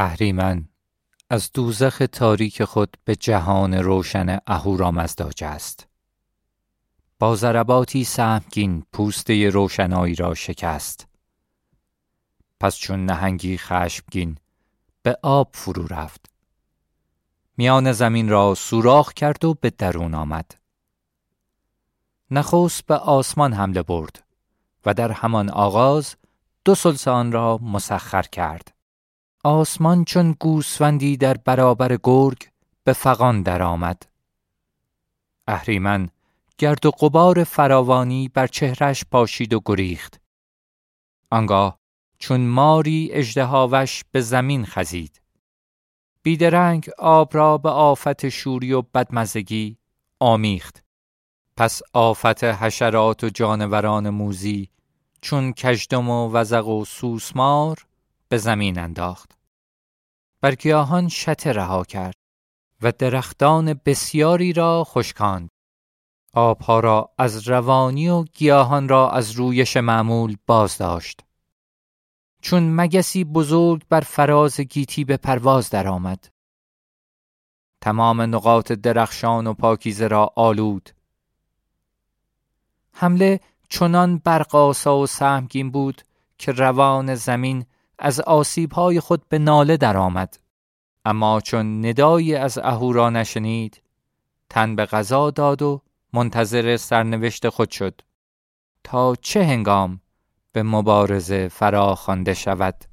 اهریمن از دوزخ تاریک خود به جهان روشن اهورامزدا است. با ضرباتی سهمگین پوسته روشنایی را شکست. پس چون نهنگی خشمگین به آب فرو رفت. میان زمین را سوراخ کرد و به درون آمد. نخست به آسمان حمله برد و در همان آغاز دو سلسان را مسخر کرد. آسمان چون گوسفندی در برابر گرگ به فقان درآمد. اهریمن گرد و غبار فراوانی بر چهرش پاشید و گریخت. آنگاه چون ماری اجدهاوش به زمین خزید. بیدرنگ آب را به آفت شوری و بدمزگی آمیخت. پس آفت حشرات و جانوران موزی چون کشدم و وزق و سوسمار به زمین انداخت. بر گیاهان شته رها کرد و درختان بسیاری را خشکاند. آبها را از روانی و گیاهان را از رویش معمول باز داشت. چون مگسی بزرگ بر فراز گیتی به پرواز درآمد. تمام نقاط درخشان و پاکیزه را آلود. حمله چنان برقاسا و سهمگین بود که روان زمین از آسیبهای خود به ناله درآمد. اما چون ندایی از اهورا نشنید تن به غذا داد و منتظر سرنوشت خود شد. تا چه هنگام به مبارزه فرا خوانده شود؟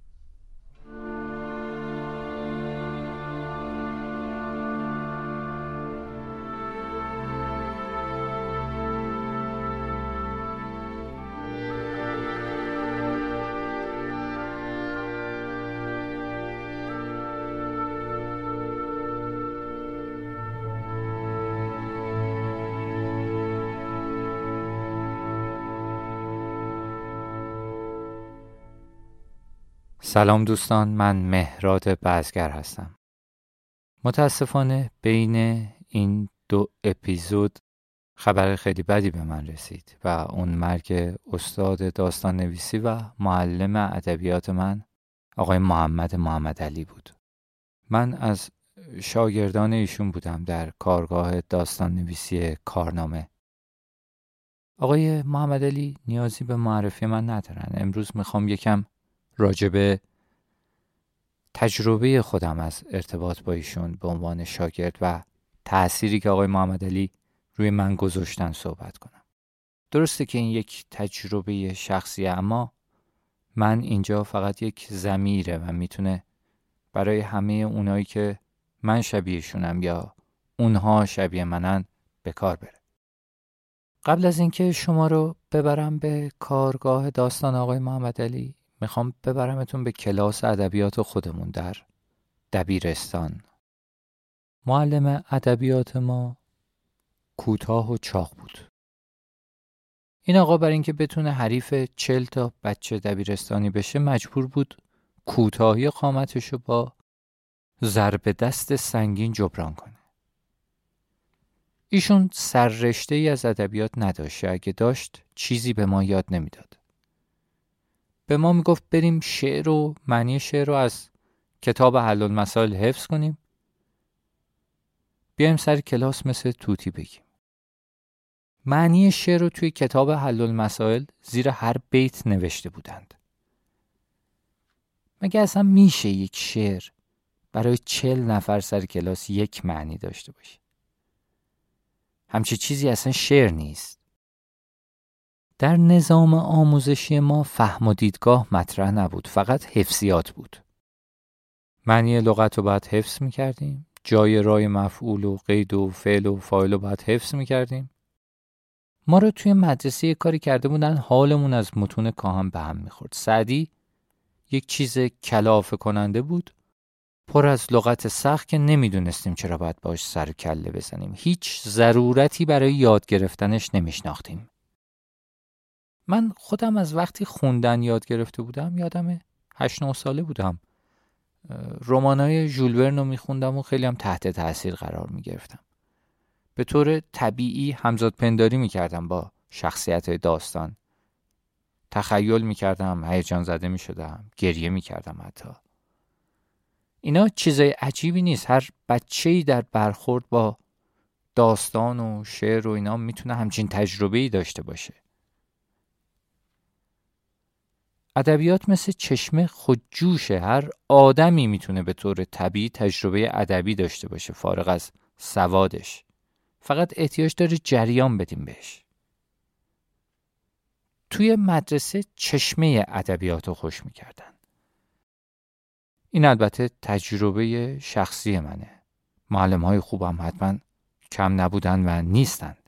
سلام دوستان من مهراد بزگر هستم. متاسفانه بین این دو اپیزود خبر خیلی بدی به من رسید و اون مرگ استاد داستان نویسی و معلم ادبیات من آقای محمد محمد علی بود. من از شاگردان ایشون بودم در کارگاه داستان نویسی کارنامه. آقای محمد علی نیازی به معرفی من ندارن. امروز می‌خوام یکم راجب تجربه خودم از ارتباط با ایشون به عنوان شاگرد و تأثیری که آقای محمد علی روی من گذاشتن صحبت کنم. درسته که این یک تجربه شخصیه اما من اینجا فقط یک زمیره و می‌تونه برای همه اونایی که من شبیهشونم یا اونها شبیه منن به کار بره. قبل از اینکه شما رو ببرم به کارگاه داستان آقای محمد علی می‌خوام ببرمتون به کلاس ادبیات خودمون در دبیرستان. معلم ادبیات ما کوتاه و چاق بود. این آقا برای اینکه بتونه حریف چل تا بچه دبیرستانی بشه مجبور بود کوتاهی قامتش رو با ضرب دست سنگین جبران کنه. ایشون سررشته ای از ادبیات نداشت. اگه داشت چیزی به ما یاد نمی‌داد. به ما می‌گفت بریم شعر و معنی شعر رو از کتاب حل المسائل حفظ کنیم. بیایم سر کلاس مثل توتی بگیم. معنی شعر رو توی کتاب حل المسائل زیر هر بیت نوشته بودند. مگه اصلا میشه یک شعر برای چل نفر سر کلاس یک معنی داشته باشه؟ همچه چیزی اصلا شعر نیست. در نظام آموزشی ما فهم و دیدگاه مطرح نبود فقط حفظیات بود. معنی لغت رو باید حفظ می کردیم جای رای مفعول و قید و فعل و فایل رو باید حفظ می کردیم ما رو توی مدرسه کاری کرده بودن حالمون از متون کاهن به هم می‌خورد. سعدی یک چیز کلافه کننده بود پر از لغت سخت که نمی‌دونستیم چرا باید باش سر کله بزنیم. هیچ ضرورتی برای یاد گرفتنش نمیشناختیم. من خودم از وقتی خوندن یاد گرفته بودم یادم هشت نه ساله بودم. رمانای ژول رو میخوندم و خیلی هم تحت تاثیر قرار می‌گرفتم. به طور طبیعی همزاد پنداری می‌کردم با شخصیت داستان. تخیل می‌کردم هیجان زده می‌شدم گریه می‌کردم حتی. اینا چیزای عجیبی نیست. هر بچه‌ای در برخورد با داستان و شعر و اینا می‌تونه همچین تجربه ای داشته باشه. ادبیات مثل چشمه خودجوشه. هر آدمی می‌تونه به طور طبیعی تجربه ادبی داشته باشه. فارغ از سوادش. فقط احتیاج داره جریان بدیم بهش. توی مدرسه چشمه ادبیات رو خوش می‌کردن. این البته تجربه شخصی منه. معلم های خوبم حتما کم نبودن و نیستند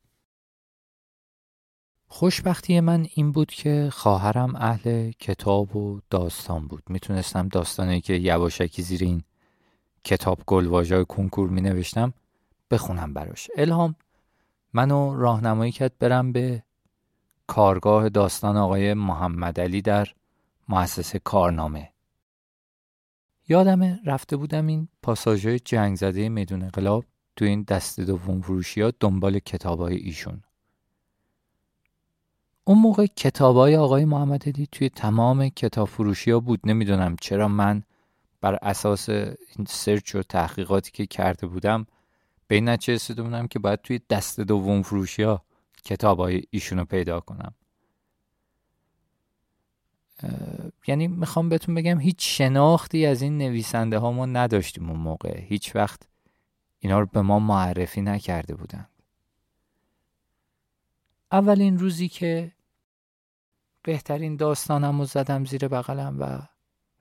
خوشبختی من این بود که خواهرم اهل کتاب و داستان بود. می‌تونستم داستانی که یواشکی زیر این کتاب گلواژه کنکور می نوشتم بخونم براش. الهام منو راهنمایی کرد برم به کارگاه داستان آقای محمد علی در مؤسسه کارنامه. یادمه رفته بودم این پاساژهای جنگ زده میدون انقلاب تو این دست دوم فروشی ها دنبال کتاب های ایشون. اون موقع کتاب های آقای محمد علی توی تمام کتاب فروشی ها بود. نمی‌دونم چرا من بر اساس این سرچ و تحقیقاتی که کرده بودم به این رسیده بودم که باید توی دست دوم فروشی ها کتاب های ایشونو پیدا کنم. یعنی می‌خوام بهتون بگم هیچ شناختی از این نویسنده ها ما نداشتیم اون موقع. هیچ وقت اینا رو به ما معرفی نکرده بودند اولین روزی که بهترین داستانم رو زدم زیر بغلم و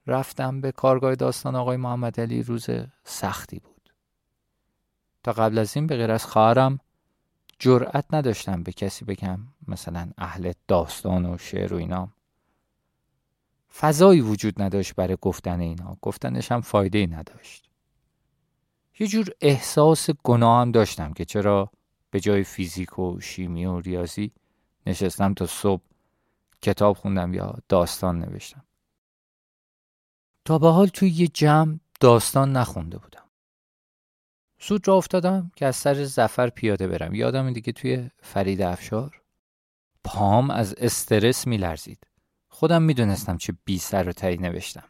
رفتم به کارگاه داستان آقای محمد علی روز سختی بود. تا قبل از این به غیر از خواهرم جرأت نداشتم به کسی بگم مثلا اهل داستان و شعر و اینا. فضایی وجود نداشت برای گفتن اینا. گفتنش هم فایده ای نداشت. یه جور احساس گناه هم داشتم که چرا به جای فیزیک و شیمی و ریاضی نشستم تا صبح کتاب خوندم یا داستان نوشتم. تا به حال توی یه جمع داستان نخونده بودم. سود را افتادم که از سر زفر پیاده برم. یادم دیگه توی فرید افشار پام از استرس میلرزید. خودم می‌دونستم چه بی سر و تایی نوشتم.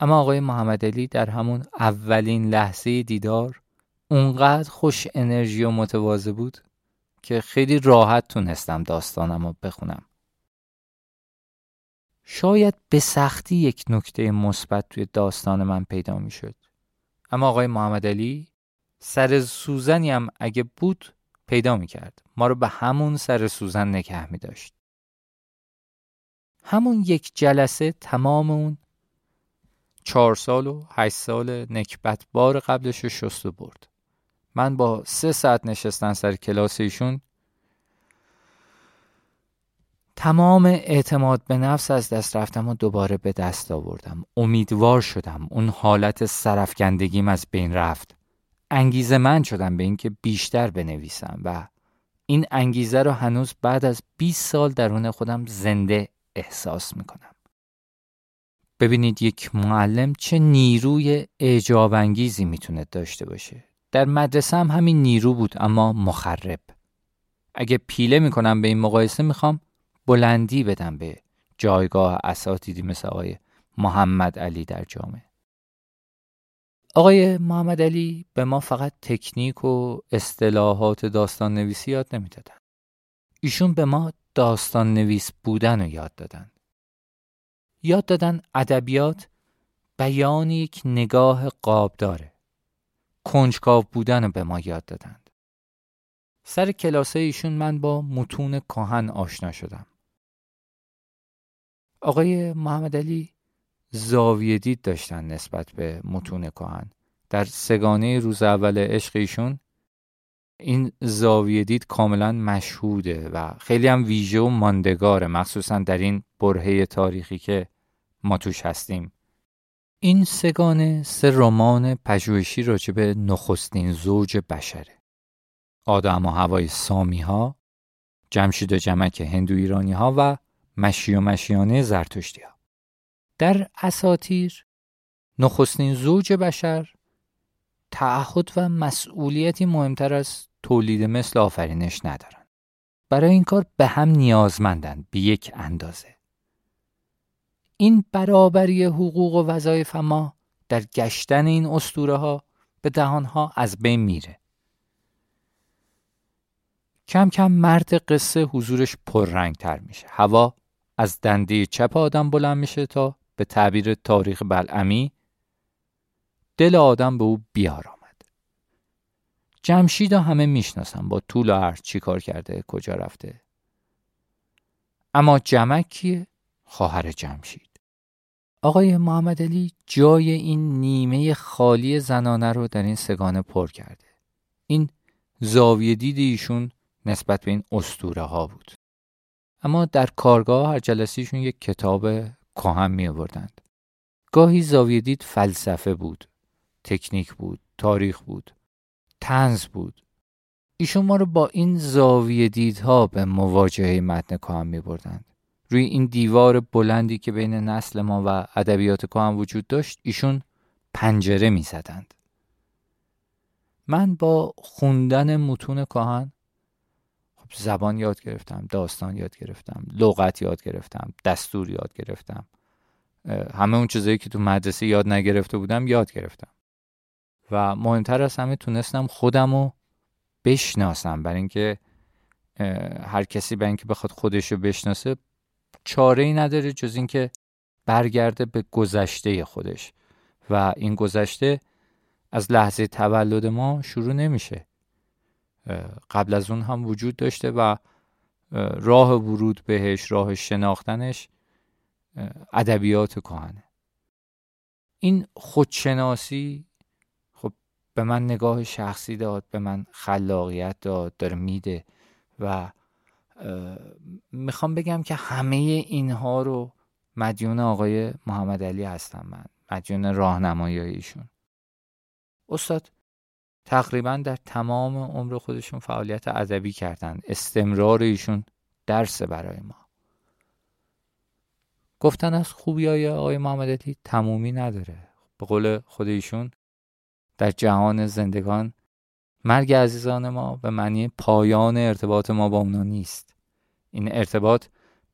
اما آقای محمد علی در همون اولین لحظه دیدار اونقدر خوش انرژی و متواضع بود که خیلی راحت تونستم داستانم رو بخونم شاید به سختی یک نکته مثبت توی داستان من پیدا می شد. اما آقای محمد علی سر سوزنی هم اگه بود پیدا می کرد. ما رو به همون سر سوزن نگه می داشت. همون یک جلسه تمام اون چهار سال و هشت سال نکبت بار قبلش رو شست و برد. من با سه ساعت نشستن سر کلاس ایشون تمام اعتماد به نفس از دست رفتم و دوباره به دست آوردم. امیدوار شدم اون حالت سرفکندگیم از بین رفت. انگیزه من شدم به اینکه بیشتر بنویسم و این انگیزه رو هنوز بعد از 20 سال درون خودم زنده احساس می‌کنم. ببینید یک معلم چه نیروی اعجاب انگیزی می‌تونه داشته باشه. در مدرسه هم همین نیرو بود اما مخرب. اگه پیله می‌کنم به این مقایسه می‌خوام بلندی بدم به جایگاه اساتیدی مثل آقای محمد علی در جامعه. آقای محمد علی به ما فقط تکنیک و اصطلاحات داستان نویسی یاد نمی‌دادن. ایشون به ما داستان نویس بودن رو یاد دادن. یاد دادن ادبیات بیان یک نگاه قاب داره کنجکاو بودن رو به ما یاد دادند. سر کلاسه ایشون من با متون کهن آشنا شدم. آقای محمد علی زاویه دید داشتن نسبت به متون کهن در سگانه روز اول عشق ایشون این زاویه دید کاملا مشهوده و خیلی هم ویژه و ماندگاره مخصوصا در این برهه تاریخی که ما توش هستیم. این سگانه سه رمان پژوهشی راجع به نخستین زوج بشره آدم و هوای سامی ها جمشید و جمک هندو ایرانی ها و مشی و مشیانه زرتشتی ها. در اساتیر نخستین زوج بشر تعهد و مسئولیتی مهمتر از تولید مثل آفرینش ندارن. برای این کار به هم نیازمندند به یک اندازه. این برابری حقوق و وظایف ما در گشتن این استوره ها به دهانها از بین میره. کم کم مرد قصه حضورش پررنگ تر میشه. هوا از دنده چپ آدم بلند میشه تا به تعبیر تاریخ بلعمی دل آدم به او بیار آمد جمشید همه می‌شناسن با طول و عرض چی کار کرده کجا رفته. اما جمک کیه؟ خواهر جمشید. آقای محمد علی جای این نیمه خالی زنانه رو در این سگانه پر کرده. این زاویه دید ایشون نسبت به این استوره ها بود. اما در کارگاه هر جلسیشون یک کتاب کهن می آوردند گاهی زاویه دید فلسفه بود تکنیک بود تاریخ بود تنز بود. ایشون ما رو با این زاویه دیدها به مواجهه متن کهن می بردند روی این دیوار بلندی که بین نسل ما و ادبیات کهن وجود داشت ایشون پنجره می زدند. من با خوندن متون کهن خب زبان یاد گرفتم داستان یاد گرفتم لغت یاد گرفتم دستور یاد گرفتم همه اون چیزایی که تو مدرسه یاد نگرفته بودم یاد گرفتم و مهمتر از همه تونستم خودم رو بشناسم برای اینکه هر کسی برای اینکه بخواد خودش رو بشناسه چاره ای نداره جز اینکه برگرده به گذشته خودش. و این گذشته از لحظه تولد ما شروع نمیشه. قبل از اون هم وجود داشته و راه ورود بهش راه شناختنش ادبیات کهنه. این خودشناسی خب به من نگاه شخصی داد به من خلاقیت داد داره میده و می‌خوام بگم که همه اینها رو مدیون آقای محمد علی هستم من مدیون راهنمایی ایشون. استاد تقریبا در تمام عمر خودشون فعالیت ادبی کردند. استمرار ایشون درس برای ما. گفتن از خوبی های آقای محمد علی تمومی نداره. به قول خود ایشون در جهان زندگان مرگ عزیزان ما به معنی پایان ارتباط ما با اونا نیست. این ارتباط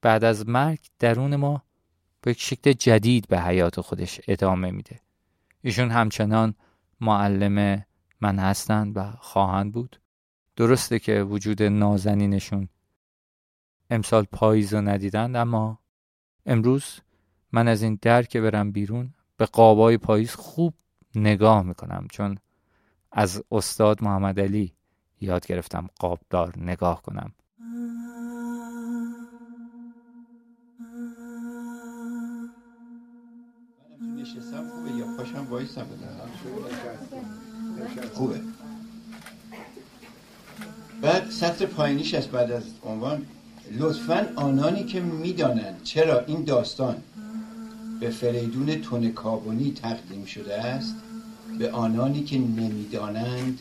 بعد از مرگ درون ما به یک شکل جدید به حیات خودش ادامه میده. ایشون همچنان معلم من هستند و خواهند بود. درسته که وجود نازنینشون امسال پاییز رو ندیدند اما امروز من از این در که برم بیرون به قابای پاییز خوب نگاه می‌کنم چون از استاد محمد علی یاد گرفتم قابدار نگاه کنم. خوبه. بعد سطر پایینیش از بعد از عنوان. لطفا آنانی که می‌دانند چرا این داستان به فریدون تون کابونی تقدیم شده است به آنانی که نمی‌دانند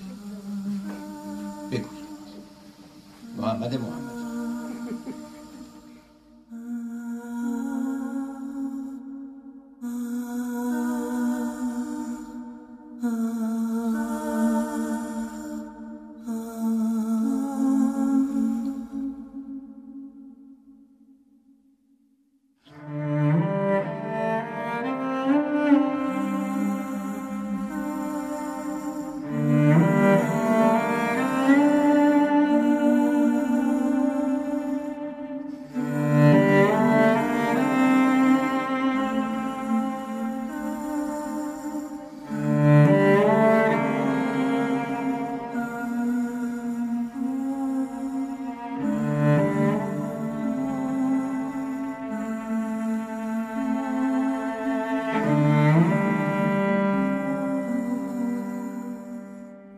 بگویید. محمد محمد.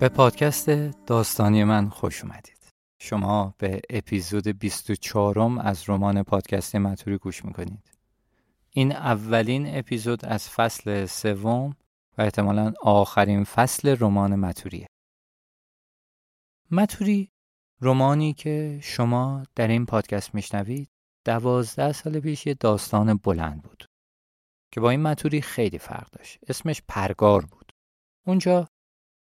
به پادکست داستانی من خوش اومدید. شما به اپیزود 24 از رمان پادکست متوری گوش می‌کنید. این اولین اپیزود از فصل سوم و احتمالا آخرین فصل رمان متوریه. متوری رمانی که شما در این پادکست میشنوید دوازده سال پیش یه داستان بلند بود که با این متوری خیلی فرق داشت. اسمش پرگار بود. اونجا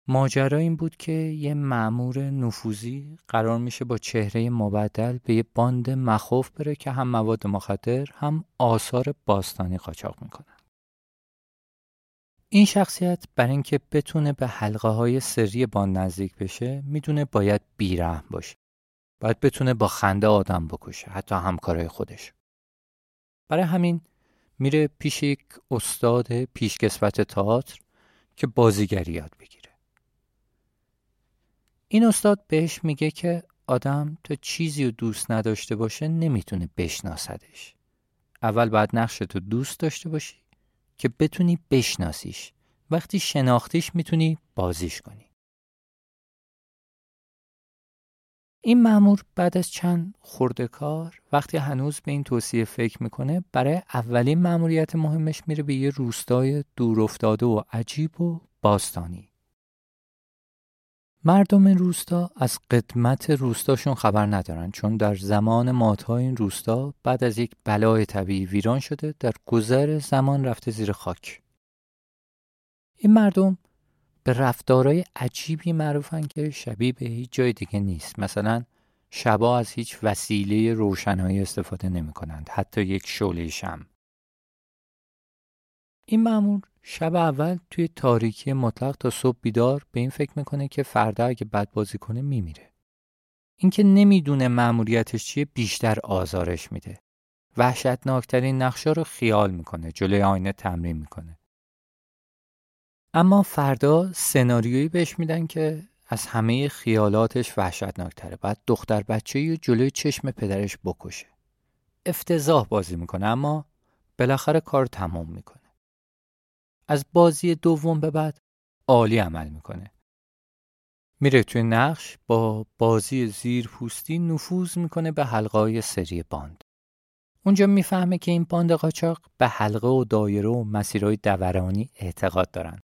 ماجرا این بود که یه معمور نفوذی قرار میشه با چهره مبدل به یه باند مخوف بره که هم مواد مخدر هم آثار باستانی قاچاق می‌کنن. این شخصیت برای اینکه بتونه به حلقه های سری باند نزدیک بشه می‌دونه باید بیرحم باشه. باید بتونه با خنده آدم بکشه حتی همکارای خودش. برای همین میره پیش یک استاد پیشکسوت تئاتر که بازیگری یاد بگیره. این استاد بهش میگه که آدم تا چیزی رو دوست نداشته باشه نمی‌تونه بشناسدش. اول باید نقش تو دوست داشته باشی که بتونی بشناسیش. وقتی شناختیش می‌تونی بازیش کنی. این مامور بعد از چند خورده کار وقتی هنوز به این توصیه فکر می‌کنه برای اولین مأموریت مهمش میره به یه روستای دور افتاده و عجیب و باستانی. مردم روستا از قدمت روستاشون خبر ندارن چون در زمان ماتهای این روستا بعد از یک بلای طبیعی ویران شده در گذر زمان رفته زیر خاک. این مردم به رفتارهای عجیبی معروفن که شبیه به هیچ جای دیگه نیست. مثلا شبا از هیچ وسیله روشنایی استفاده نمی کنند حتی یک شعله شم. این معمول شب اول توی تاریکی مطلق تا صبح بیدار به این فکر می‌کنه که فردا اگه بد بازی کنه میمیره. اینکه نمی‌دونه مأموریتش چیه بیشتر آزارش میده. وحشتناکترین نقشا رو خیال می‌کنه جلوی آینه تمرین می‌کنه. اما فردا سناریویی بهش میدن که از همه خیالاتش وحشتناکتره. بعد دختر بچه جلوی چشم پدرش بکشه. افتضاح بازی می‌کنه اما بالاخره کار تمام می‌کنه. از بازی دوم به بعد عالی عمل می‌کنه میره توی نقش با بازی زیر پوستی نفوذ می‌کنه به حلقای سری باند اونجا می‌فهمه که این باند قاچاق به حلقه و دایره و مسیرهای دورانی اعتقاد دارن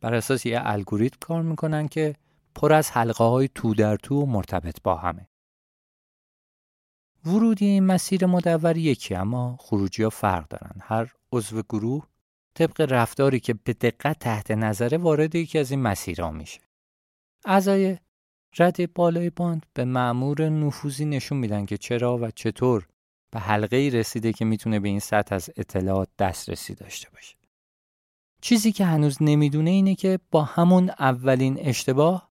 بر اساس یه الگوریتم کار می‌کنن که پر از حلقه های تو در تو و مرتبط با همه. ورودی این مسیر مدور یکی اما خروجی ها فرق دارن. هر عضو گروه طبق رفتاری که به دقت تحت نظره وارد یکی از این مسیرها میشه. اعضای رد بالای باند به معمور نفوذی نشون میدن که چرا و چطور به حلقه ای رسیده که می‌تونه به این سطح از اطلاعات دسترسی داشته باشه. چیزی که هنوز نمی‌دونه اینه که با همون اولین اشتباه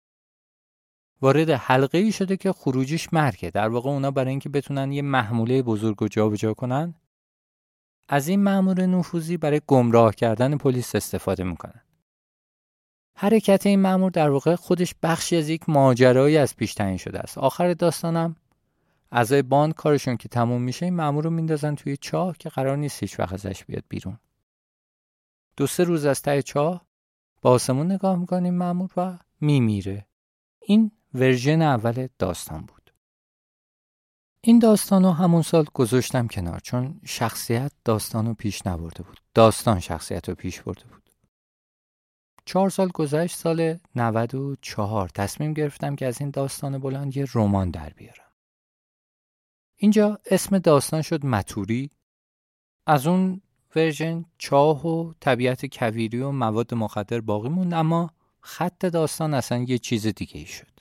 وارد حلقه ای شده که خروجیش مرگه در واقع اونا برای اینکه بتونن یه محموله بزرگ رو جابجا کنن از این مأمور نفوذی برای گمراه کردن پلیس استفاده می‌کنن. حرکت این مأمور در واقع خودش بخشی از یک ماجرایی از پیش تعیین شده است. آخر داستانم اعضای باند کارشون که تموم میشه این مأمور رو میندازن توی چاه که قرار نیست هیچ وقت ازش بیاد بیرون. دو سه روز از ته چاه به آسمون نگاه می‌کنه این مأمور و میمیره. این ورژن اول داستان بود. این داستان رو همون سال گذاشتم کنار چون شخصیت داستان رو پیش نبرده بود. داستان شخصیت رو پیش برده بود. چهار سال گذشت سال 94 تصمیم گرفتم که از این داستان بلند یه رمان در بیارم. اینجا اسم داستان شد متوری. از اون ورژن چاه و طبیعت کویری و مواد مخدر باقی موند اما خط داستان اصلا یه چیز دیگه ای شد.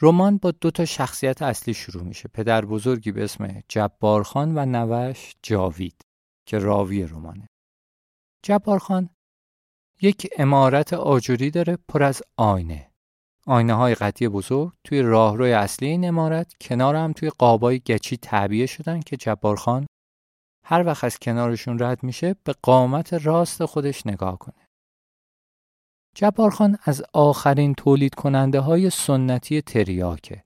رمان با دو تا شخصیت اصلی شروع میشه. پدر بزرگی به اسم جبارخان و نوش جاوید که راوی رمانه. جبارخان یک امارت آجوری داره پر از آینه. آینه های قطعی بزرگ توی راهروی اصلی این امارت کنار هم توی قابای گچی تعبیه شدن که جبارخان هر وقت از کنارشون رد میشه به قامت راست خودش نگاه کنه. جبارخان از آخرین تولید کننده های سنتی تریاکه.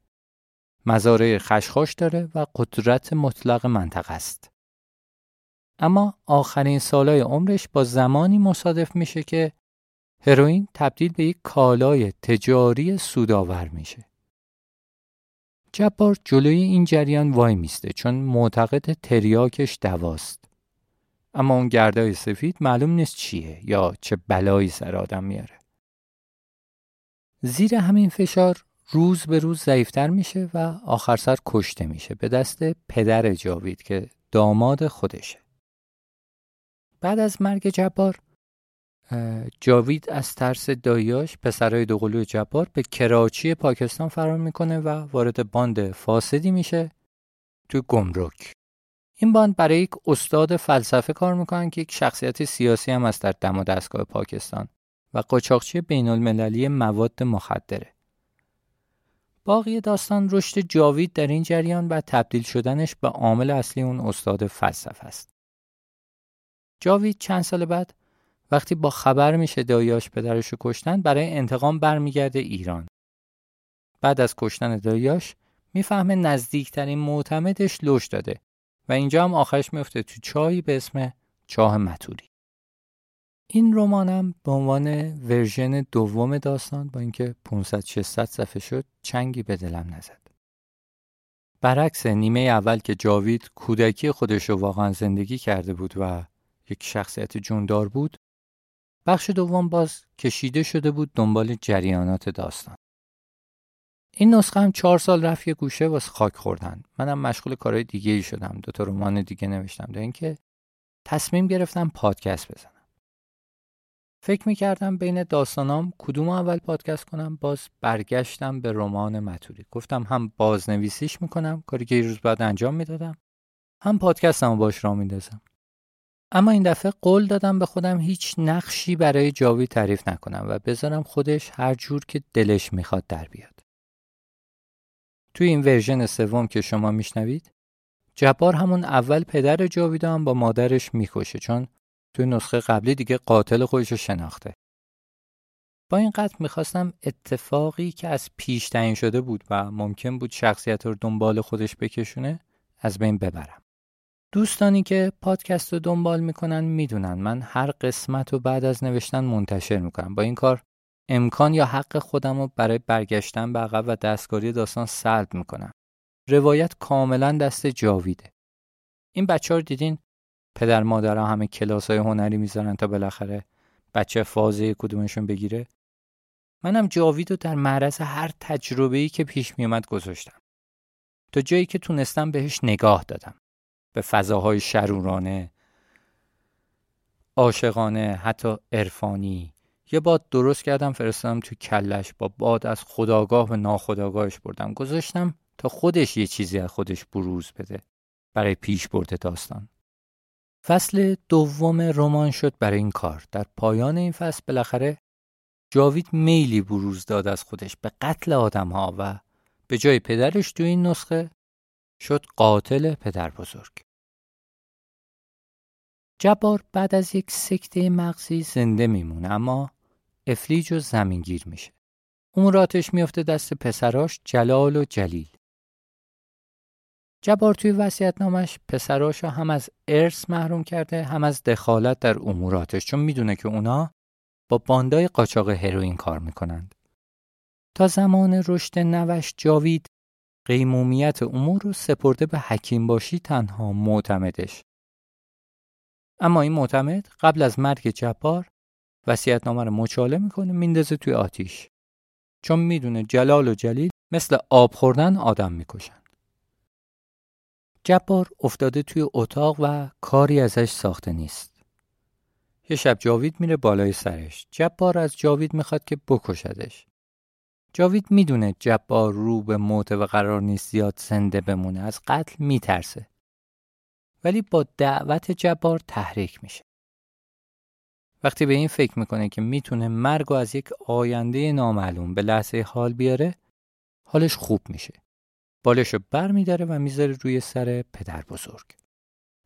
مزارع خشخاش داره و قدرت مطلق منطقه است. اما آخرین سالای عمرش با زمانی مصادف میشه که هروئین تبدیل به یک کالای تجاری سودآور میشه. جبار جلوی این جریان وای میسته چون معتقد تریاکش دواست. اما اون گردای سفید معلوم نیست چیه یا چه بلایی سر آدم میاره. زیر همین فشار روز به روز ضعیفتر میشه و آخر سر کشته میشه. به دست پدر جاوید که داماد خودشه. بعد از مرگ جبار جاوید از ترس دایاش پسرای دوقلو جبار به کراچی پاکستان فرار می‌کنه و وارد باند فاسدی میشه تو گمرک. این باند برای یک استاد فلسفه کار می‌کنن که یک شخصیت سیاسی هم است در دم و دستگاه پاکستان. و قاچاقچی بین المللی مواد مخدره. باقی داستان رشد جاوید در این جریان و تبدیل شدنش به عامل اصلی اون استاد فلسفه است. جاوید چند سال بعد وقتی با خبر میشه دایاش پدرشو کشتن برای انتقام برمیگرده ایران. بعد از کشتن دایاش می‌فهمه نزدیکترین معتمدش لوش داده و اینجا هم آخرش میفته تو چایی به اسم چاه متوری. این رمانم به عنوان ورژن دوم داستان با اینکه 500 600 صفحه شد چنگی به دلم نزد. برعکس نیمه اول که جاوید کودکی خودش رو واقعا زندگی کرده بود و یک شخصیت جوندار بود بخش دوم باز کشیده شده بود دنبال جریانات داستان. این نسخه هم چهار سال رفت یه گوشه واسه خاک خوردن. منم مشغول کارهای دیگه ای شدم دوتا رمان دیگه نوشتم. در اینکه تصمیم گرفتم پادکست بزنم. فکر می‌کردم بین داستانام کدوم اول پادکست کنم باز برگشتم به رمان متوری گفتم هم بازنویسیش می‌کنم کاری که یه روز بعد انجام می‌دادم هم پادکستم باش را میندازم اما این دفعه قول دادم به خودم هیچ نقشی برای جاوی تعریف نکنم و بذارم خودش هر جور که دلش می‌خواد در بیاد. توی این ورژن سوم که شما میشنوید جبار همون اول پدر جاوید هم با مادرش می‌کشه چون توی نسخه قبلی دیگه قاتل خودش شناخته. با این قتل می‌خواستم اتفاقی که از پیش تعیین شده بود و ممکن بود شخصیت رو دنبال خودش بکشونه از بین ببرم. دوستانی که پادکست رو دنبال می‌کنن می‌دونن من هر قسمت رو بعد از نوشتن منتشر می‌کنم با این کار امکان یا حق خودم رو برای برگشتن به عقب و دستکاری داستان سلب می‌کنم روایت کاملا دست جاویده این بچه رو دیدین پدر مادر ها همه کلاس های هنری می‌ذارن تا بالاخره بچه فازه کدومشون بگیره؟ منم جاوید رو در معرض هر تجربه‌ای که پیش میومد گذاشتم. تا جایی که تونستم بهش نگاه دادم. به فضاهای شرورانه عاشقانه حتی عرفانی. یه باد درست کردم فرستادم تو کلش. با باد از خداگاه به ناخداگاهش بردم. گذاشتم تا خودش یه چیزی از خودش بروز بده. برای پیش برده داستان. فصل دوم رمان شد برای این کار در پایان این فصل بالاخره جاوید میلی بروز داد از خودش به قتل آدم ها و به جای پدرش تو این نسخه شد قاتل پدر بزرگ. جبار بعد از یک سکته مغزی زنده میمونه اما افلیج و زمینگیر میشه. اموراتش میفته دست پسراش جلال و جلیل. جبار توی وسیعتنامش پسراش هم از ارث محروم کرده هم از دخالت در اموراتش چون می‌دونه که اونا با باندای قاچاق هروئین کار می‌کنند. تا زمان رشد نوش جاوید قیمومیت امور رو سپرده به حکیم باشی تنها معتمدش. اما این معتمد قبل از مرگ جبار وسیعتنامه رو مچاله می‌کنه میندازه توی آتیش. چون می‌دونه جلال و جلیل مثل آب خوردن آدم می‌کشن. جبار افتاده توی اتاق و کاری ازش ساخته نیست. یه شب جاوید میره بالای سرش. جبار از جاوید می‌خواد که بکشدش. جاوید می‌دونه جبار رو به موت و قرار نیست زیاد زنده بمونه از قتل میترسه ولی با دعوت جبار تحریک میشه وقتی به این فکر می‌کنه که می‌تونه مرگ از یک آینده نامعلوم به لحظه حال بیاره حالش خوب میشه بالشو بر میداره و می‌ذاره روی سر پدر بزرگ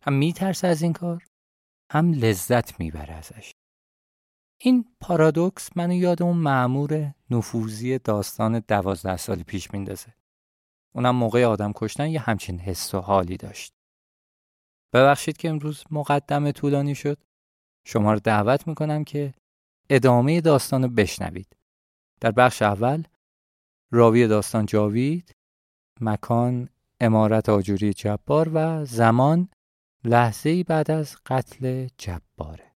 هم میترسه از این کار هم لذت می‌بره ازش این پارادوکس منو یاد اون معمور نفوذی داستان دوازده سال پیش میندازه. اونم موقع آدم کشتن یه همچین حس و حالی داشت. ببخشید که امروز مقدم طولانی شد. شما رو دعوت می‌کنم که ادامه داستان رو بشنوید. در بخش اول راوی داستان جاوید، مکان امارت آجوری جبار و زمان لحظه بعد از قتل جباره.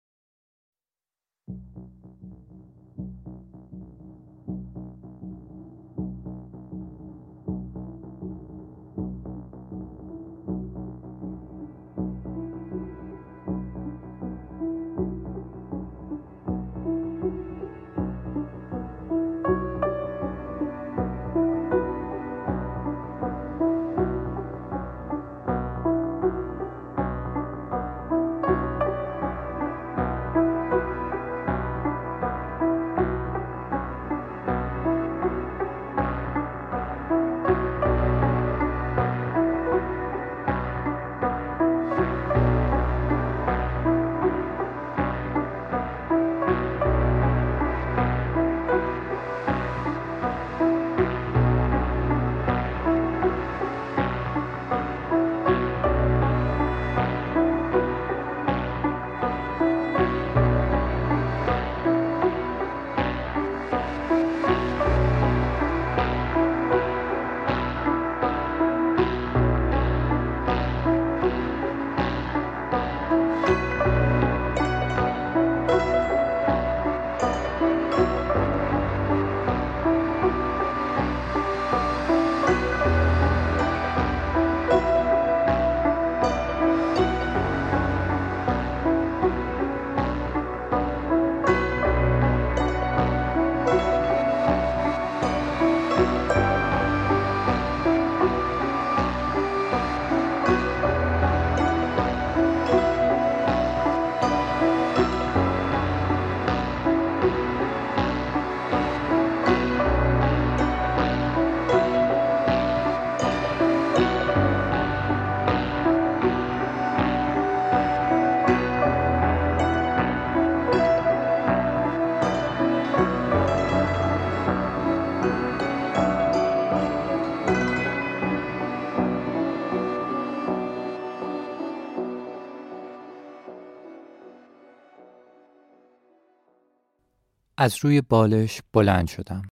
از روی بالش بلند شدم.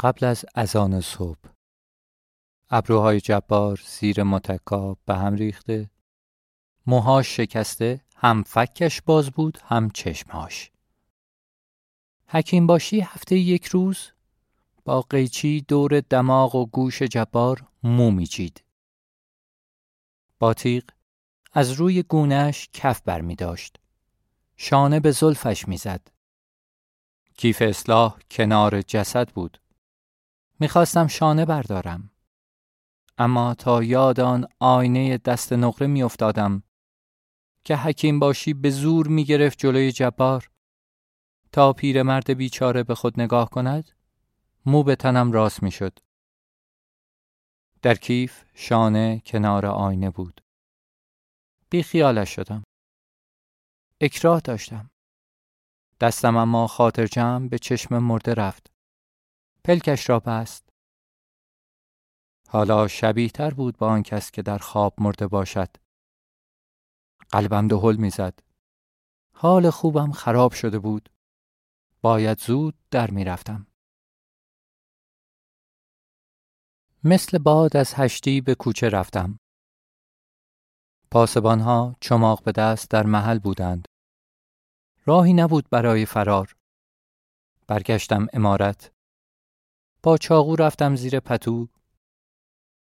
قبل از اذان صبح. ابروهای جبار زیر متکا به هم ریخته. موهاش شکسته هم فکش باز بود هم چشمهاش. حکیم باشی هفته یک روز با قیچی دور دماغ و گوش جبار مو میچید. با تیغ از روی گونهش کف بر می داشت. شانه به زلفش می‌زد. کیف اصلاح کنار جسد بود. می‌خواستم شانه بردارم. اما تا یاد آن آینه دست نقره میافتادم که حکیم باشی به زور می‌گرفت جلوی جبار تا پیرمرد بیچاره به خود نگاه کند مو به تنم راست می‌شد. در کیف شانه کنار آینه بود. بی خیالش شدم. اکراه داشتم. دستم اما خاطر جمع به چشم مرده رفت. پلکش را بست. حالا شبیه تر بود با آن کس که در خواب مرده باشد. قلبم دهل می‌زد. حال خوبم خراب شده بود. باید زود در می‌رفتم. مثل باد از هشتی به کوچه رفتم. پاسبانها چماق به دست در محل بودند. راهی نبود برای فرار. برگشتم امارت. با چاقو رفتم زیر پتو.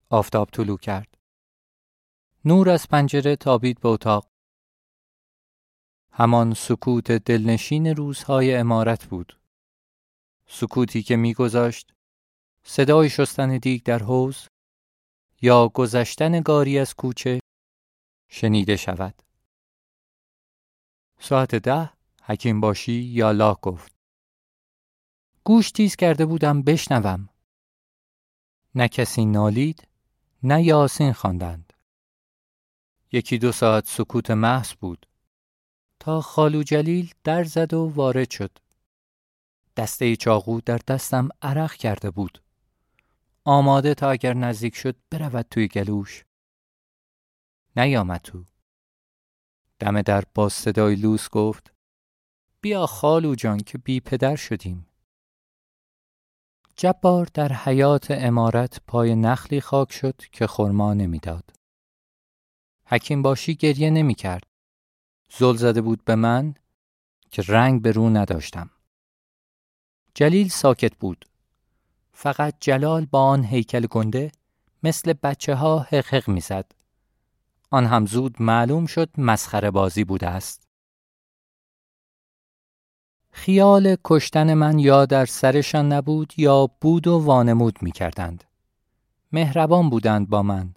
آفتاب طلو کرد. نور از پنجره تابید به اتاق. همان سکوت دلنشین روزهای امارت بود. سکوتی که میگذاشت صدای شستن دیگ در حوز یا گذشتن گاری از کوچه شنیده شود. ساعت ده حکیم باشی یا لا گفت. گوش تیز کرده بودم بشنوم. نه کسی نالید نه یاسین خواندند. یکی دو ساعت سکوت محض بود. تا خالو جلیل در زد و وارد شد. دسته چاقو در دستم عرق کرده بود. آماده تا اگر نزدیک شد برود توی گلوش. نیامد تو. دم در با صدای لوس گفت بیا خالو جان که بی پدر شدیم. جبار در حیات امارت پای نخلی خاک شد که خرما نمی‌داد. حکیم باشی گریه نمی کرد. زل زده بود به من که رنگ به رو نداشتم. جلیل ساکت بود. فقط جلال با آن هیکل گنده مثل بچه ها حق می زد. آن هم زود معلوم شد مسخره بازی بوده است. خیال کشتن من یا در سرشان نبود یا بود و وانمود می کردند. مهربان بودند با من.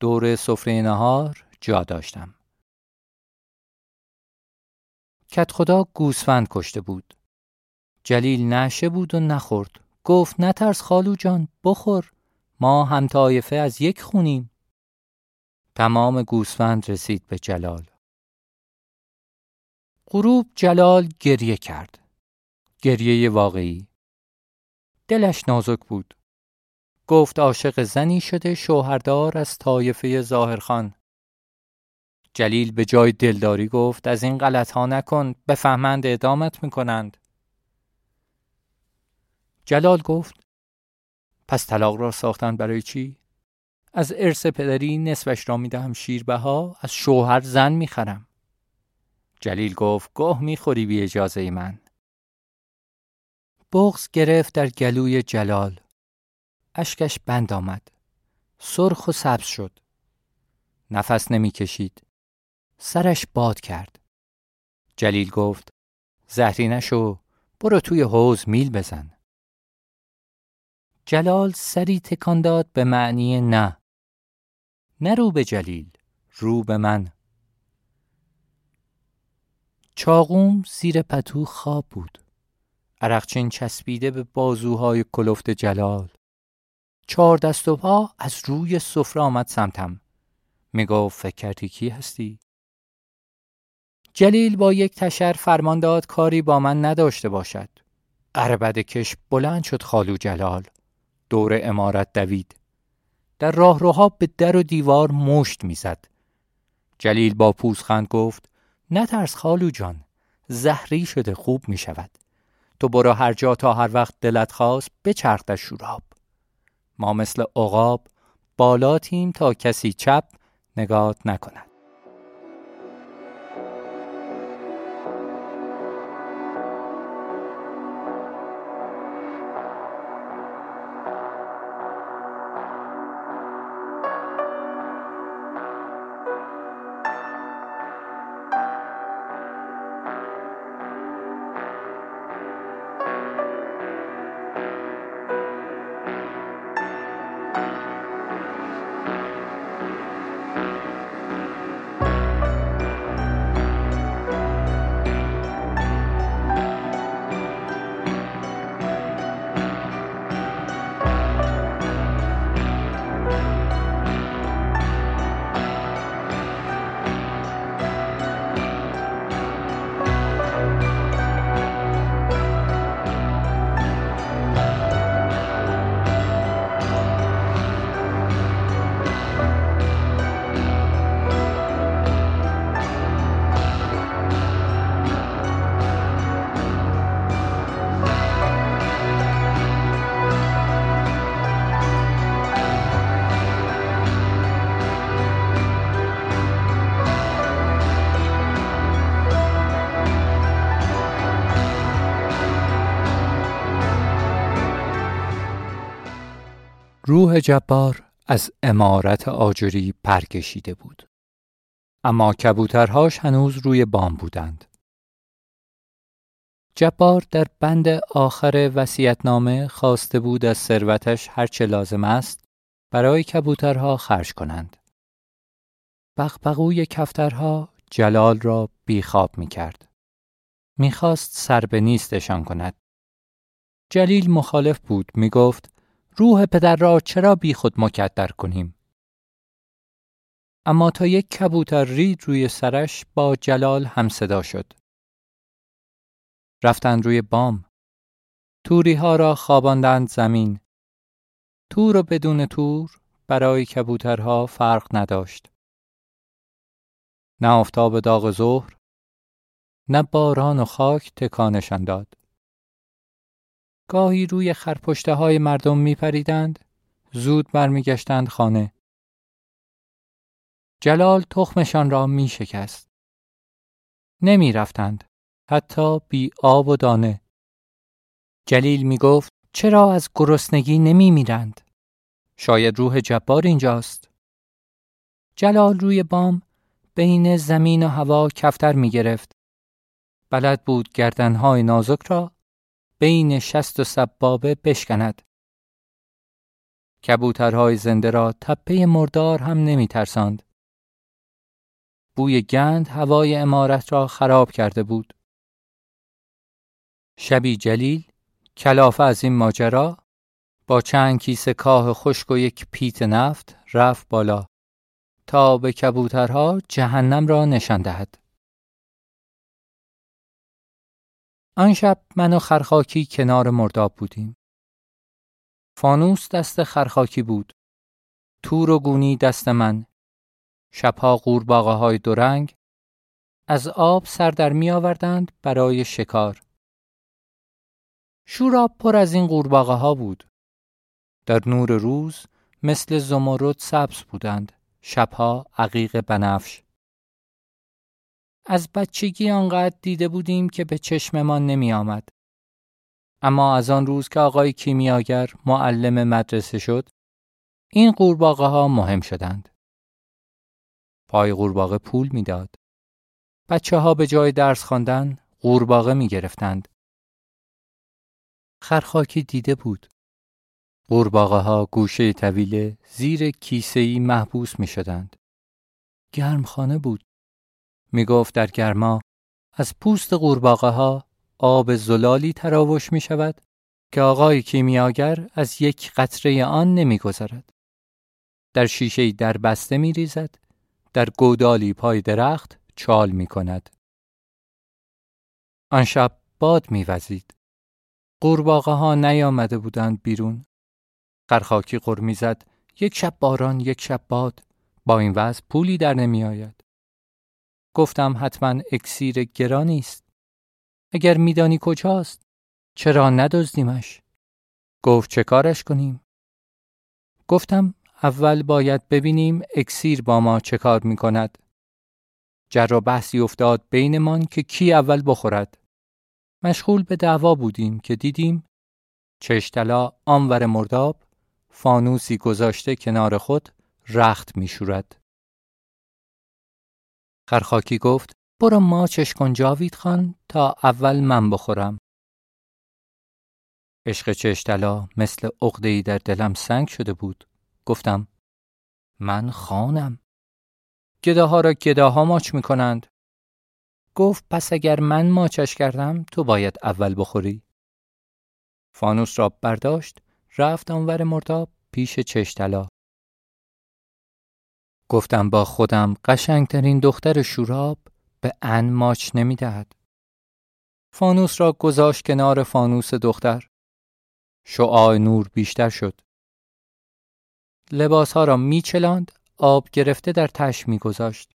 دور سفره نهار جا داشتم. کت خدا گوسفند کشته بود. جلیل نشه بود و نخورد. گفت نترس خالو جان بخور. ما هم طایفه از یک خونیم. تمام گوسفند رسید به جلال. غروب جلال گریه کرد. گریه واقعی. دلش نازک بود. گفت عاشق زنی شده شوهردار از طایفه ظاهرخان. جلیل به جای دلداری گفت از این غلط ها نکن بفهمند اعدامت می‌کنند. جلال گفت پس طلاق را ساختن برای چی؟ از ارث پدری نصفش را می‌دهم شیربها از شوهر زن می‌خرم. جلیل گفت گاه می‌خوری بی اجازه من. بغز گرفت در گلوی جلال. اشکش بند آمد. سرخ و سبز شد. نفس نمی‌کشید. سرش باد کرد. جلیل گفت زهری نشو برو توی حوز میل بزن. جلال سری تکان داد به معنی نه. نه رو به جلیل رو به من. چاقوم زیر پتو خواب بود. عرقچین چسبیده به بازوهای کلفت جلال. چهار دست و پا از روی سفره آمد سمتم. می‌گفت فکر کردی کی هستی؟ جلیل با یک تشر فرمان داد کاری با من نداشته باشد. عربد کش بلند شد خالو جلال. دور امارت دوید. در راهروها به در و دیوار مشت می‌زد. جلیل با پوزخند گفت نترس خالو جان زهری شده خوب می شود. تو برو هر جا تا هر وقت دلت خواست بچرخ در شوراب. ما مثل عقاب بالاتیم تا کسی چپ نگات نکند. روح جبار از امارت آجری پرکشیده بود. اما کبوترهاش هنوز روی بام بودند. جبار در بند آخر وسیعتنامه خواسته بود از ثروتش هرچه لازم است برای کبوترها خرج کنند. بغبغوی کفترها جلال را بیخواب می کرد. می خواست سر به نیستشان کند. جلیل مخالف بود می گفت روح پدر را چرا بی خود مکدر کنیم؟ اما تا یک کبوتر رید روی سرش با جلال هم صدا شد. رفتند روی بام. توری ها را خواباندند زمین. تور و بدون تور برای کبوترها فرق نداشت. نه آفتاب داغ ظهر نه باران و خاک تکانشان داد. گاهی روی خرپشته های مردم می پریدند، زود برمیگشتند خانه. جلال تخمشان را می شکست. نمی رفتند. حتی بی آب و دانه. جلیل می گفت چرا از گرسنگی نمی میرند؟ شاید روح جبار اینجاست. جلال روی بام بین زمین و هوا کفتر می گرفت. بلد بود گردنهای نازک را بین شست و سبابه بشکند. کبوترهای زنده را تپه مردار هم نمی ترساند. بوی گند هوای امارت را خراب کرده بود. شبی جلیل کلافه از این ماجرا با چند کیسه کاه خشک و یک پیت نفت رفت بالا تا به کبوترها جهنم را نشان دهد. آن شب من و خرخاکی کنار مرداب بودیم. فانوس دست خرخاکی بود. تور و گونی دست من. شبها قورباغه های رنگ از آب سر در می آوردند برای شکار. شوراب پر از این قورباغه ها بود. در نور روز مثل زمرد سبز بودند. شبها عقیق بنفش. از بچگی آنقدر دیده بودیم که به چشممان نمی آمد. اما از آن روز که آقای کیمیاگر معلم مدرسه شد این قورباغه ها مهم شدند. پای قورباغه پول می‌داد. بچه ها به جای درس خواندن قورباغه می گرفتند. خرخاکی دیده بود. قورباغه ها گوشه طویله زیر کیسه ای محبوس می شدند. گرمخانه بود. می گفت در گرما از پوست قورباغه ها آب زلالی تراوش می شود که آقای کیمیاگر از یک قطره آن نمی گذارد. در شیشه در بسته می ریزد، در گودالی پای درخت چال می کند. آن شب باد می وزید. قورباغه ها نیامده بودند بیرون. خرخاکی قر زد یک شب باران یک شب باد با این وضع پولی در نمی آید. گفتم حتما اکسیر گرانی است. اگر میدانی کجاست چرا ندزدیمش گفت چه کارش کنیم گفتم اول باید ببینیم اکسیر با ما چه کار می کند. جر و بحثی افتاد بینمان که کی اول بخورد. مشغول به دعوا بودیم که دیدیم چشتلا آنور مرداب فانوسی گذاشته کنار خود رخت می شورد. خرخاکی گفت برو ماچش کن جاوید خان تا اول من بخورم. عشق چشتلا مثل ای در دلم سنگ شده بود. گفتم من خانم. گداها را گداها ماچ می کنند. گفت پس اگر من ماچش کردم تو باید اول بخوری. فانوس را برداشت رفت آنور مرداب پیش چشتلا. گفتم با خودم قشنگترین دختر شوراب به ان ماچ نمی دهد. فانوس را گذاشت کنار فانوس دختر. شعاع نور بیشتر شد. لباس ها را می چلاند آب گرفته در تش می گذاشت.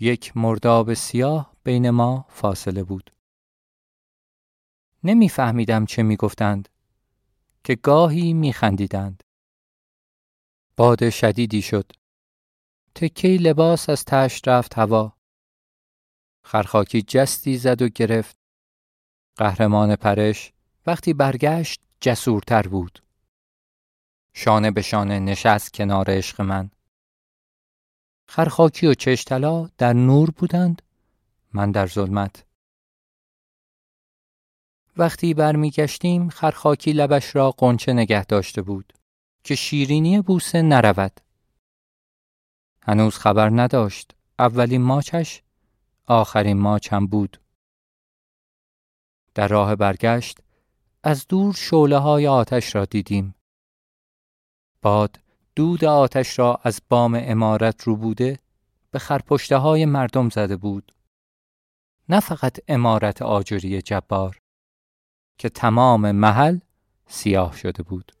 یک مرداب سیاه بین ما فاصله بود. نمیفهمیدم چه می گفتند که گاهی می خندیدند. باد شدیدی شد. تکی لباس از تش رفت هوا. خرخاکی جستی زد و گرفت. قهرمان پرش وقتی برگشت جسورتر بود. شانه به شانه نشست کنار عشق من. خرخاکی و چشتلا در نور بودند من در ظلمت. وقتی برمیگشتیم خرخاکی لبش را قنچه نگه داشته بود که شیرینی بوسه نرود. هنوز خبر نداشت اولین ماچش آخرین ماچ هم بود. در راه برگشت از دور شوله های آتش را دیدیم. باد دود آتش را از بام امارت رو بوده به خرپشته های مردم زده بود. نه فقط امارت آجری جبار که تمام محل سیاه شده بود.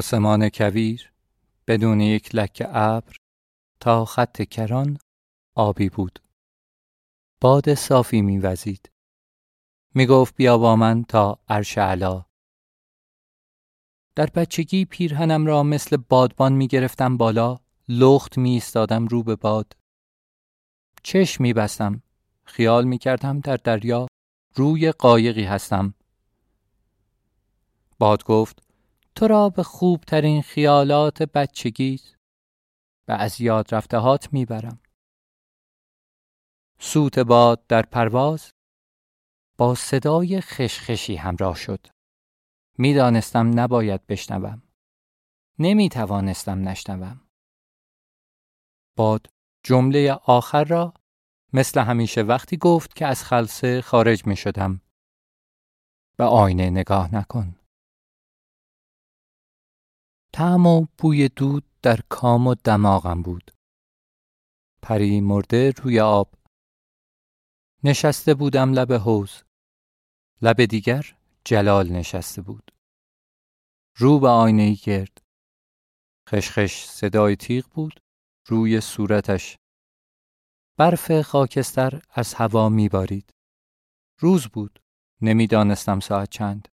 آسمان کویر بدون یک لکه ابر تا خط کران آبی بود. باد صافی میوزید. می گفت بیا با من تا عرش علا. در بچگی پیرهنم را مثل بادبان می گرفتم بالا لخت می ایستادم رو به باد. چشم می بستم. خیال می کردم در دریا روی قایقی هستم. باد گفت تو را به خوبترین خیالات بچگیت و از یاد رفته هات می‌برم. سوت باد در پرواز با صدای خشخشی همراه شد. می‌دانستم نباید بشنوم. نمی توانستم نشنوم. باد جمله آخر را مثل همیشه وقتی گفت که از خلصه خارج می شدم. به آینه نگاه نکن. تعم و بوی دود در کام و دماغم بود. پری مرده روی آب. نشسته بودم لب حوز. لب دیگر جلال نشسته بود. رو به آینه ای گرد. خشخش صدای تیغ بود روی صورتش. برف خاکستر از هوا میبارید. روز بود. نمی‌دانستم ساعت چند.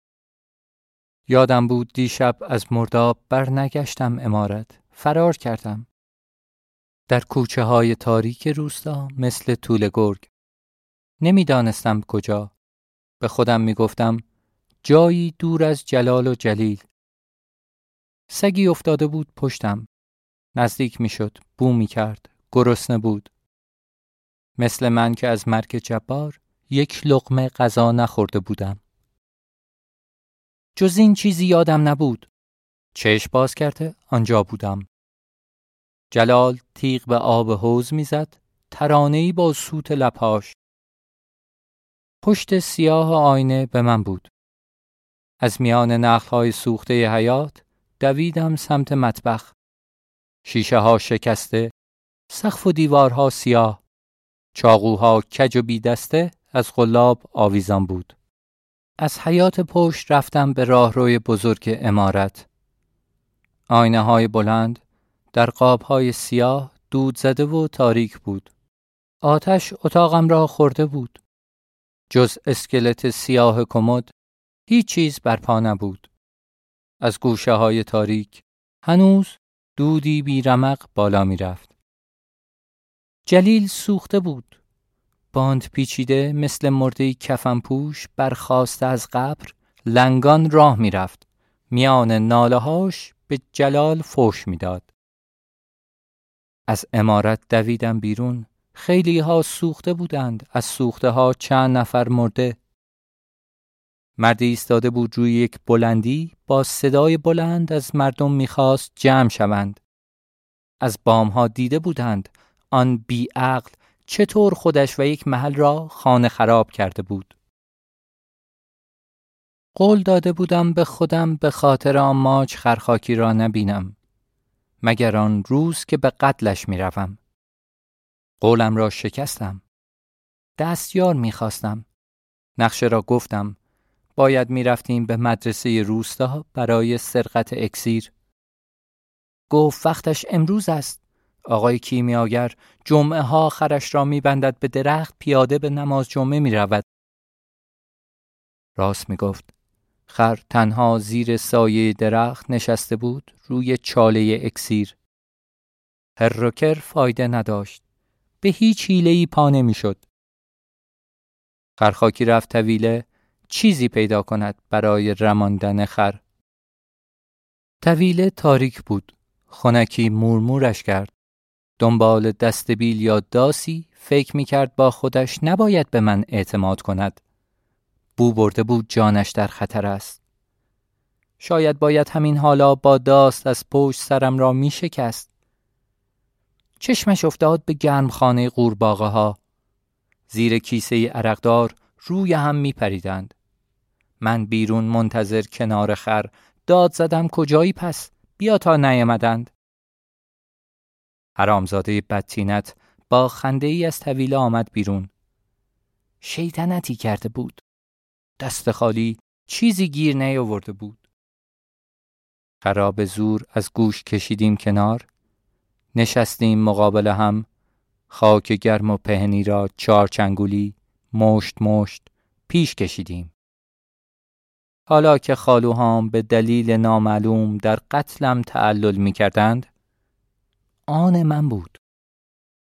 یادم بود دیشب از مرداب برنگشتم امارت. فرار کردم. در کوچه های تاریک روستا مثل طول گرگ. نمی‌دانستم کجا. به خودم می‌گفتم جایی دور از جلال و جلیل. سگی افتاده بود پشتم. نزدیک می‌شد، بو می کرد، گرسنه بود. مثل من که از مرگ جبار یک لقمه غذا نخورده بودم. جز این چیزی یادم نبود. چشم باز کرده آنجا بودم. جلال تیغ به آب حوز می‌زد ترانه‌ای با سوت لپاش. پشت سیاه آینه به من بود. از میان نخلهای سوخته حیات دویدم سمت مطبخ. شیشه ها شکسته، سقف و دیوارها سیاه، چاقوها کج و بی دسته از غلاب آویزان بود. از حیات پشت رفتم به راهروی بزرگ امارت. آینه های بلند در قاب های سیاه دود زده و تاریک بود. آتش اتاقم را خورده بود. جز اسکلت سیاه کمد هیچ چیز برپا نبود. از گوشه های تاریک هنوز دودی بیرمق بالا می رفت. جلیل سوخته بود. باند پیچیده مثل مرده کفن پوش برخواسته از قبر لنگان راه می رفت. میان ناله هاش به جلال فوش می‌داد. از امارت دویدم بیرون. خیلی ها سوخته بودند. از سوخته ها چند نفر مرده. مردی ایستاده بود روی یک بلندی. با صدای بلند از مردم می‌خواست جمع شوند. از بام ها دیده بودند. آن بیعقل چطور خودش و یک محل را خانه خراب کرده بود؟ قول داده بودم به خودم به خاطر آن ماچ خرخاکی را نبینم مگر آن روز که به قتلش می‌روم قولم را شکستم دستیار می‌خواستم نقشه را گفتم باید می‌رفتیم به مدرسه روستا برای سرقت اکسیر. گفت وقتش امروز است. آقای کیمیاگر جمعه ها خرش را میبندد به درخت پیاده به نماز جمعه می رود. راست می گفت. خر تنها زیر سایه درخت نشسته بود روی چاله اکسیر. هر فایده نداشت. به هیچ ای پا نمی‌شد. خرخاکی رفت طویله چیزی پیدا کند برای رماندن خر. طویله تاریک بود. خونکی مورمورش کرد. دنبال دستبیل یا داسی فکر می کرد با خودش نباید به من اعتماد کند. بو برده بود جانش در خطر است. شاید باید همین حالا با داست از پشت سرم را می شکست. چشمش افتاد به گرمخانه قورباغه ها. زیر کیسه عرقدار روی هم می پریدند. من بیرون منتظر کنار خر داد زدم کجایی پس بیا تا نیامدند. حرامزاده بدتینت با خنده ای از طویله آمد بیرون. شیطنتی کرده بود. دست خالی چیزی گیر نیاورده بود. خراب زور از گوش کشیدیم کنار. نشستیم مقابل هم. خاک گرم و پهنی را چارچنگولی مشت مشت پیش کشیدیم. حالا که خالوهام به دلیل نامعلوم در قتلم تعلل می کردند آن من بود.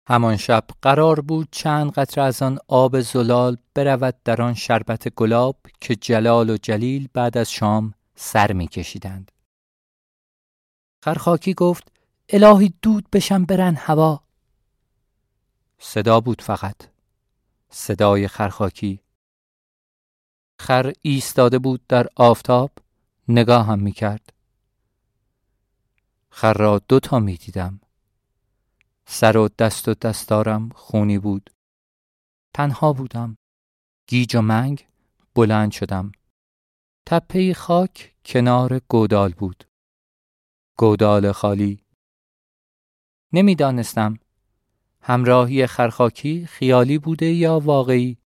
همان شب قرار بود چند قطره از آن آب زلال برود در آن شربت گلاب که جلال و جلیل بعد از شام سر می کشیدند. خرخاکی گفت الهی دود بشم برن هوا. صدا بود فقط. صدای خرخاکی. خر ایستاده بود در آفتاب نگاه هم می کرد خر را دو تا می دیدم. سر و دست و دستارم خونی بود. تنها بودم. گیج و منگ بلند شدم. تپه خاک کنار گودال بود. گودال خالی. نمی‌دانستم همراهی خرخاکی خیالی بوده یا واقعی.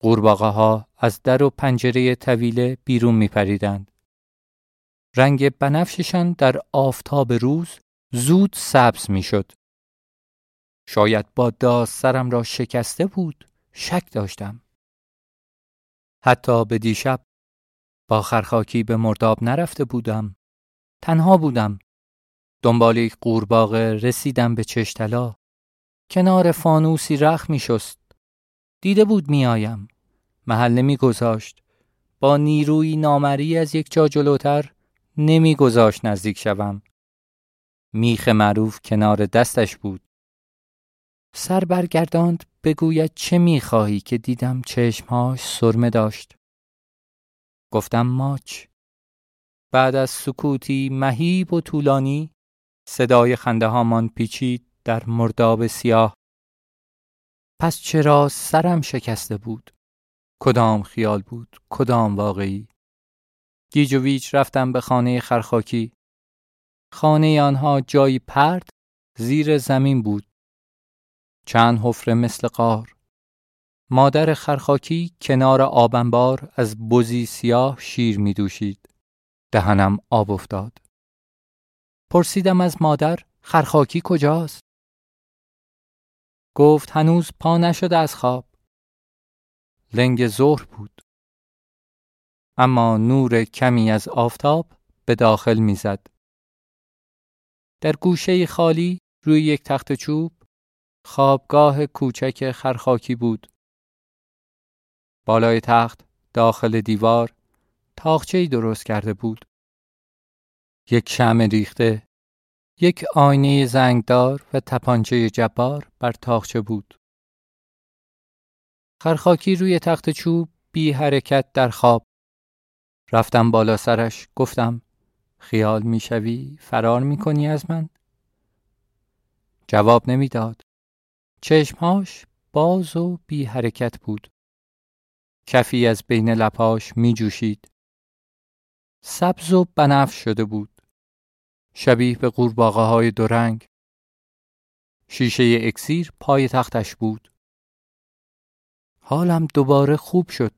قورباغه ها از در و پنجره طویله بیرون می پریدند. رنگ بنفششان در آفتاب روز زود سبز می شد. شاید با داز سرم را شکسته بود شک داشتم. حتی به دیشب با خرخاکی به مرداب نرفته بودم. تنها بودم. دنبال یک قورباغه رسیدم به چشتلا. کنار فانوسی رخ می شست. دیده بود میآیم. محل نمی گذاشت. با نیروی نامری از یک جا جلوتر نمیگذاشت نزدیک شوم. میخ معروف کنار دستش بود. سر برگرداند بگوید چه می‌خواهی که دیدم چشمهاش سرمه داشت. گفتم ماچ. بعد از سکوتی مهیب و طولانی صدای خنده هامان پیچید در مرداب سیاه. پس چرا سرم شکسته بود؟ کدام خیال بود؟ کدام واقعی؟ گیج و ویج رفتم به خانه خرخاکی. خانه آنها جایی پرد زیر زمین بود. چند حفره مثل قار. مادر خرخاکی کنار آبنبار از بزی سیاه شیر می دوشید. دهنم آب افتاد. پرسیدم از مادر خرخاکی کجاست؟ گفت هنوز پا نشده از خواب. لنگ ظهر بود. اما نور کمی از آفتاب به داخل می‌زد. در گوشه خالی روی یک تخت چوب خوابگاه کوچک خرخاکی بود. بالای تخت داخل دیوار تاخچه‌ای درست کرده بود. یک شم ریخته، یک آینه زنگدار و تپانچه جبار بر تاخچه بود. خرخاکی روی تخت چوب بی حرکت در خواب. رفتم بالا سرش گفتم خیال می‌شوی فرار می‌کنی از من؟ جواب نمی‌داد. چشمهاش باز و بی حرکت بود. کفی از بین لپاش می جوشید. سبز و بنفش شده بود. شبیه به قورباغه های رنگ. شیشه اکسیر پای تختش بود. حالم دوباره خوب شد.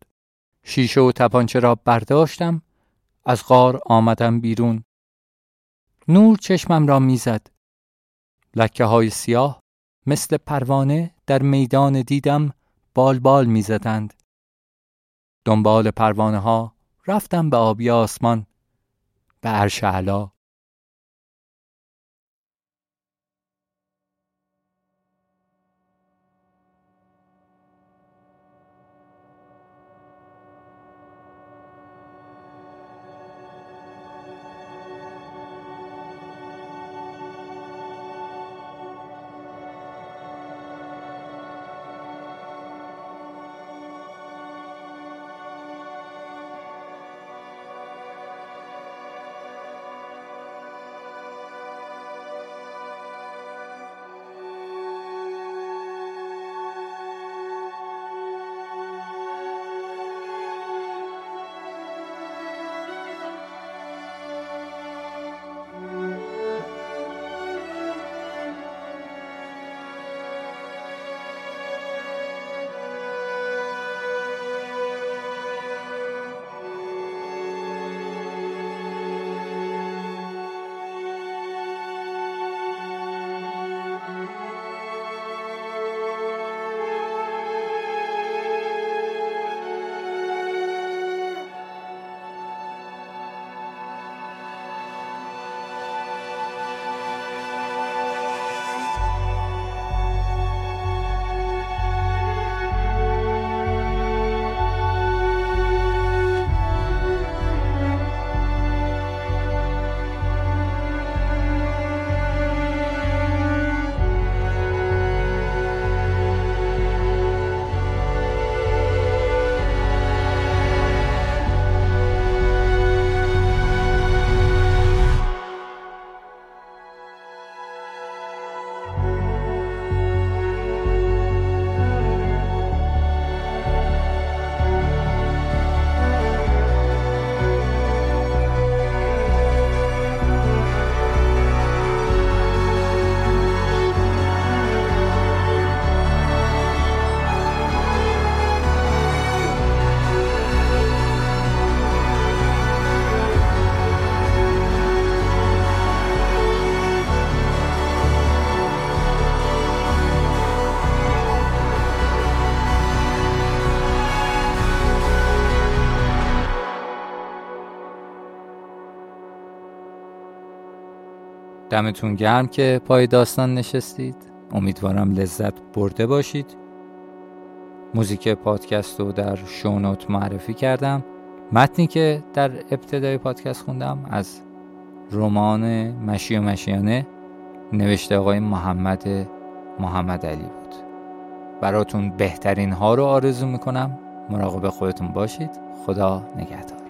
شیشه و تپانچه را برداشتم از غار آمدم بیرون. نور چشمم را می‌زد. لکه های سیاه مثل پروانه در میدان دیدم بال بال می‌زدند. دنبال پروانه ها رفتم به آبی آسمان به عرش علا. دمتون گرم که پای داستان نشستید. امیدوارم لذت برده باشید. موزیک پادکست رو در شونوت معرفی کردم. متنی که در ابتدای پادکست خوندم از رمان مشی و مشیانه. نوشته آقای محمد محمد علی بود. براتون بهترین ها رو آرزو می‌کنم. مراقب خودتون باشید. خدا نگهدار.